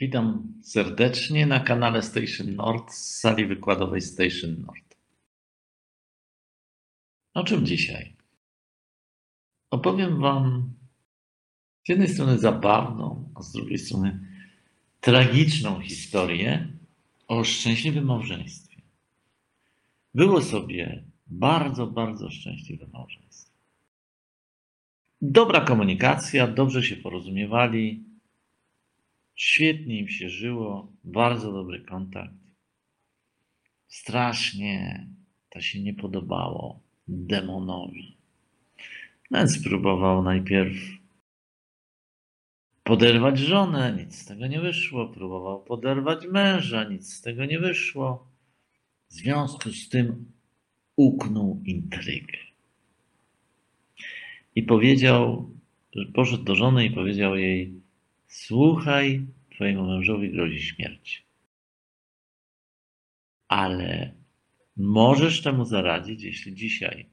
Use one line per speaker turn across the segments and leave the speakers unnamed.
Witam serdecznie na kanale Station Nord z sali wykładowej Station Nord. O czym dzisiaj? Opowiem Wam z jednej strony zabawną, a z drugiej strony tragiczną historię o szczęśliwym małżeństwie. Było sobie bardzo, bardzo szczęśliwe małżeństwo. Dobra komunikacja, dobrze się porozumiewali, Świetnie im się żyło, bardzo dobry kontakt. Strasznie to się nie podobało demonowi. Więc próbował najpierw poderwać żonę, nic z tego nie wyszło. Próbował poderwać męża, nic z tego nie wyszło. W związku z tym uknął intrygę. I powiedział, poszedł do żony i powiedział jej: Słuchaj, twojemu mężowi grozi śmierć. Ale możesz temu zaradzić, jeśli dzisiaj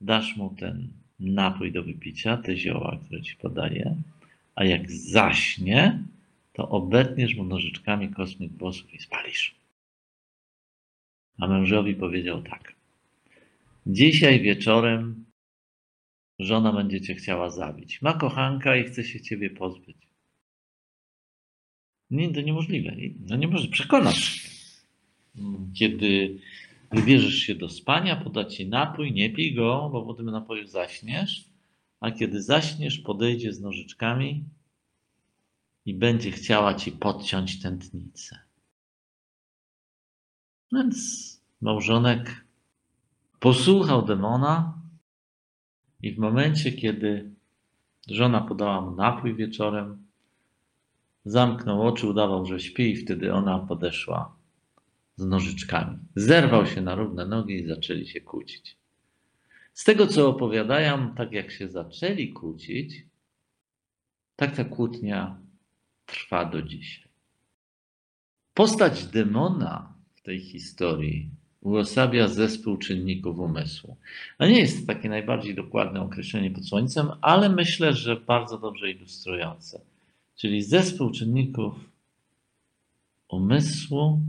dasz mu ten napój do wypicia, te zioła, które ci podaje, a jak zaśnie, to obetniesz mu nożyczkami kosmych włosów i spalisz. A mężowi powiedział tak. Dzisiaj wieczorem żona będzie cię chciała zabić. Ma kochanka i chce się ciebie pozbyć. Nie, to niemożliwe. No nie może przekonać. Kiedy wybierzesz się do spania, poda ci napój, nie pij go, bo po tym napoju zaśniesz, a kiedy zaśniesz, podejdzie z nożyczkami i będzie chciała ci podciąć tętnicę. Więc małżonek posłuchał demona i w momencie, kiedy żona podała mu napój wieczorem, Zamknął oczy, udawał, że śpi i wtedy ona podeszła z nożyczkami. Zerwał się na równe nogi i zaczęli się kłócić. Z tego, co opowiadają, tak jak się zaczęli kłócić, tak ta kłótnia trwa do dzisiaj. Postać demona w tej historii uosabia zespół czynników umysłu. No nie jest to takie najbardziej dokładne określenie pod słońcem, ale myślę, że bardzo dobrze ilustrujące czyli zespół czynników umysłu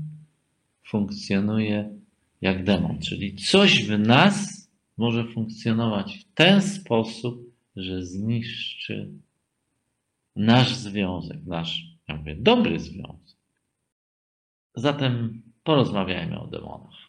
funkcjonuje jak demon, czyli coś w nas może funkcjonować w ten sposób, że zniszczy nasz związek, nasz, ja mówię, dobry związek. Zatem porozmawiajmy o demonach.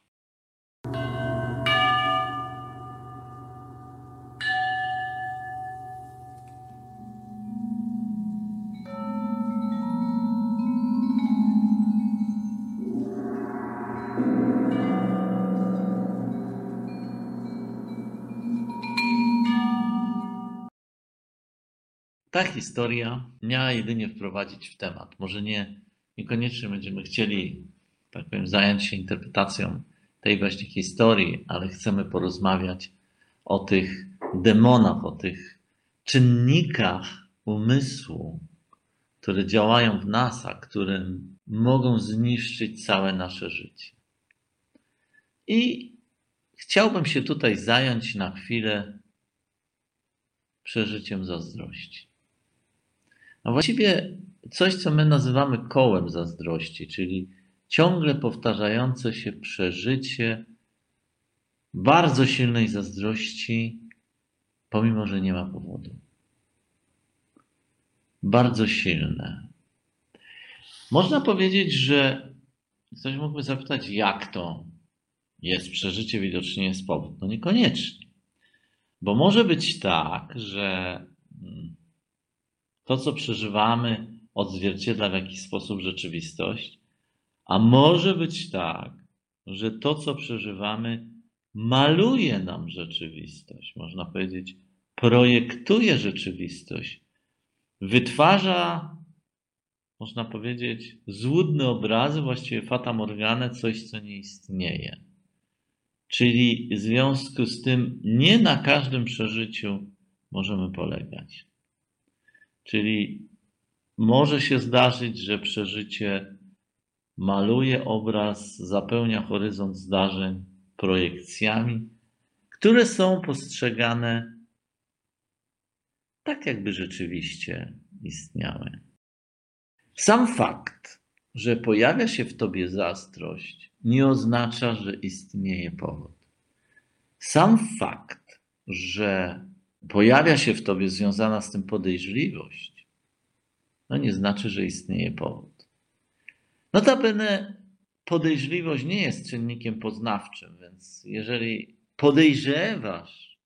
Ta historia miała jedynie wprowadzić w temat. Może nie, niekoniecznie będziemy chcieli, tak powiem, zająć się interpretacją tej właśnie historii, ale chcemy porozmawiać o tych demonach, o tych czynnikach umysłu, które działają w nas, a które mogą zniszczyć całe nasze życie. I chciałbym się tutaj zająć na chwilę przeżyciem zazdrości. A właściwie coś, co my nazywamy kołem zazdrości, czyli ciągle powtarzające się przeżycie bardzo silnej zazdrości, pomimo że nie ma powodu. Bardzo silne. Można powiedzieć, że ktoś mógłby zapytać, jak to jest przeżycie, widocznie jest powód. No niekoniecznie. Bo może być tak, że to, co przeżywamy, odzwierciedla w jakiś sposób rzeczywistość, a może być tak, że to, co przeżywamy, maluje nam rzeczywistość, można powiedzieć, projektuje rzeczywistość, wytwarza, można powiedzieć, złudne obrazy, właściwie fata morgane, coś, co nie istnieje. Czyli w związku z tym nie na każdym przeżyciu możemy polegać. Czyli może się zdarzyć, że przeżycie maluje obraz, zapełnia horyzont zdarzeń projekcjami, które są postrzegane tak, jakby rzeczywiście istniały. Sam fakt, że pojawia się w tobie zazdrość, nie oznacza, że istnieje powód. Sam fakt, że pojawia się w tobie związana z tym podejrzliwość, no nie znaczy, że istnieje powód. Notabene podejrzliwość nie jest czynnikiem poznawczym, więc jeżeli podejrzewasz,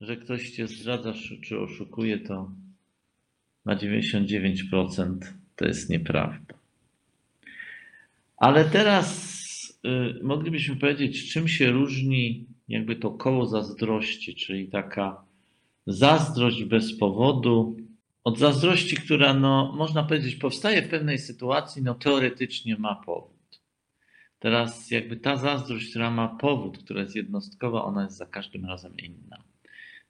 że ktoś cię zdradza czy oszukuje, to na 99% to jest nieprawda. Ale teraz y, moglibyśmy powiedzieć, czym się różni jakby to koło zazdrości, czyli taka zazdrość bez powodu, od zazdrości, która no, można powiedzieć powstaje w pewnej sytuacji, no teoretycznie ma powód. Teraz jakby ta zazdrość, która ma powód, która jest jednostkowa, ona jest za każdym razem inna.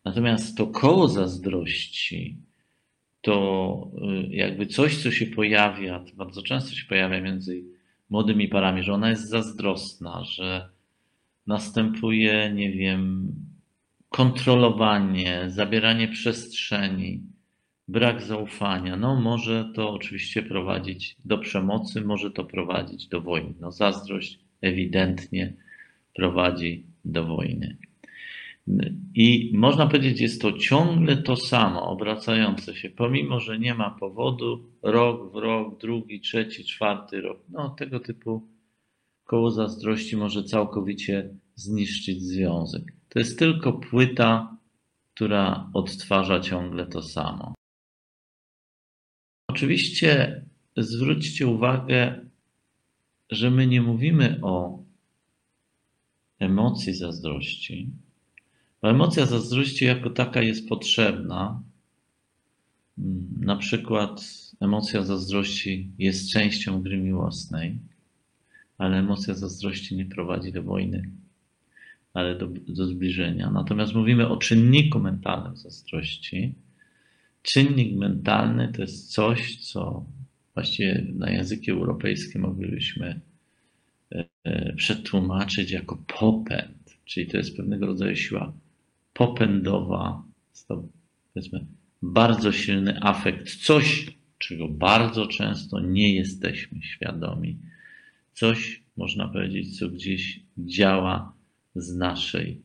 Natomiast to koło zazdrości, to y, jakby coś, co się pojawia, bardzo często się pojawia między młodymi parami, że ona jest zazdrosna, że następuje, nie wiem, kontrolowanie, zabieranie przestrzeni, brak zaufania. No, może to oczywiście prowadzić do przemocy, może to prowadzić do wojny. No, zazdrość ewidentnie prowadzi do wojny. I można powiedzieć, jest to ciągle to samo, obracające się, pomimo że nie ma powodu, rok w rok, drugi, trzeci, czwarty rok. No, tego typu koło zazdrości może całkowicie zniszczyć związek. To jest tylko płyta, która odtwarza ciągle to samo. Oczywiście zwróćcie uwagę, że my nie mówimy o emocji zazdrości, bo emocja zazdrości jako taka jest potrzebna. Na przykład emocja zazdrości jest częścią gry miłosnej, ale emocja zazdrości nie prowadzi do wojny, ale do, do zbliżenia. Natomiast mówimy o czynniku mentalnym zazdrości. Czynnik mentalny to jest coś, co właściwie na języki europejskie moglibyśmy e, przetłumaczyć jako popęd, czyli to jest pewnego rodzaju siła popędowa, to powiedzmy bardzo silny afekt, coś, czego bardzo często nie jesteśmy świadomi, coś, można powiedzieć, co gdzieś działa z naszej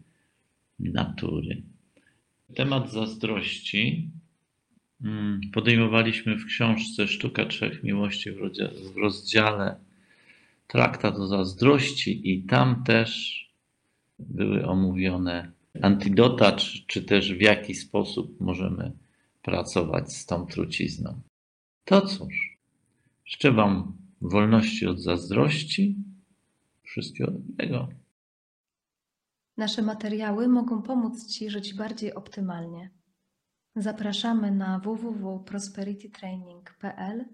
natury. Temat zazdrości mm, podejmowaliśmy w książce Sztuka Trzech Miłości w rozdziale Traktat o zazdrości i tam też były omówione antidota, czy, czy też w jaki sposób możemy pracować z tą trucizną. To cóż, życzę Wam wolności od zazdrości, wszystkiego dobrego.
Nasze materiały mogą pomóc Ci żyć bardziej optymalnie. Zapraszamy na www.prosperitytraining.pl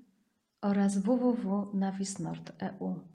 oraz www.navisnord.eu.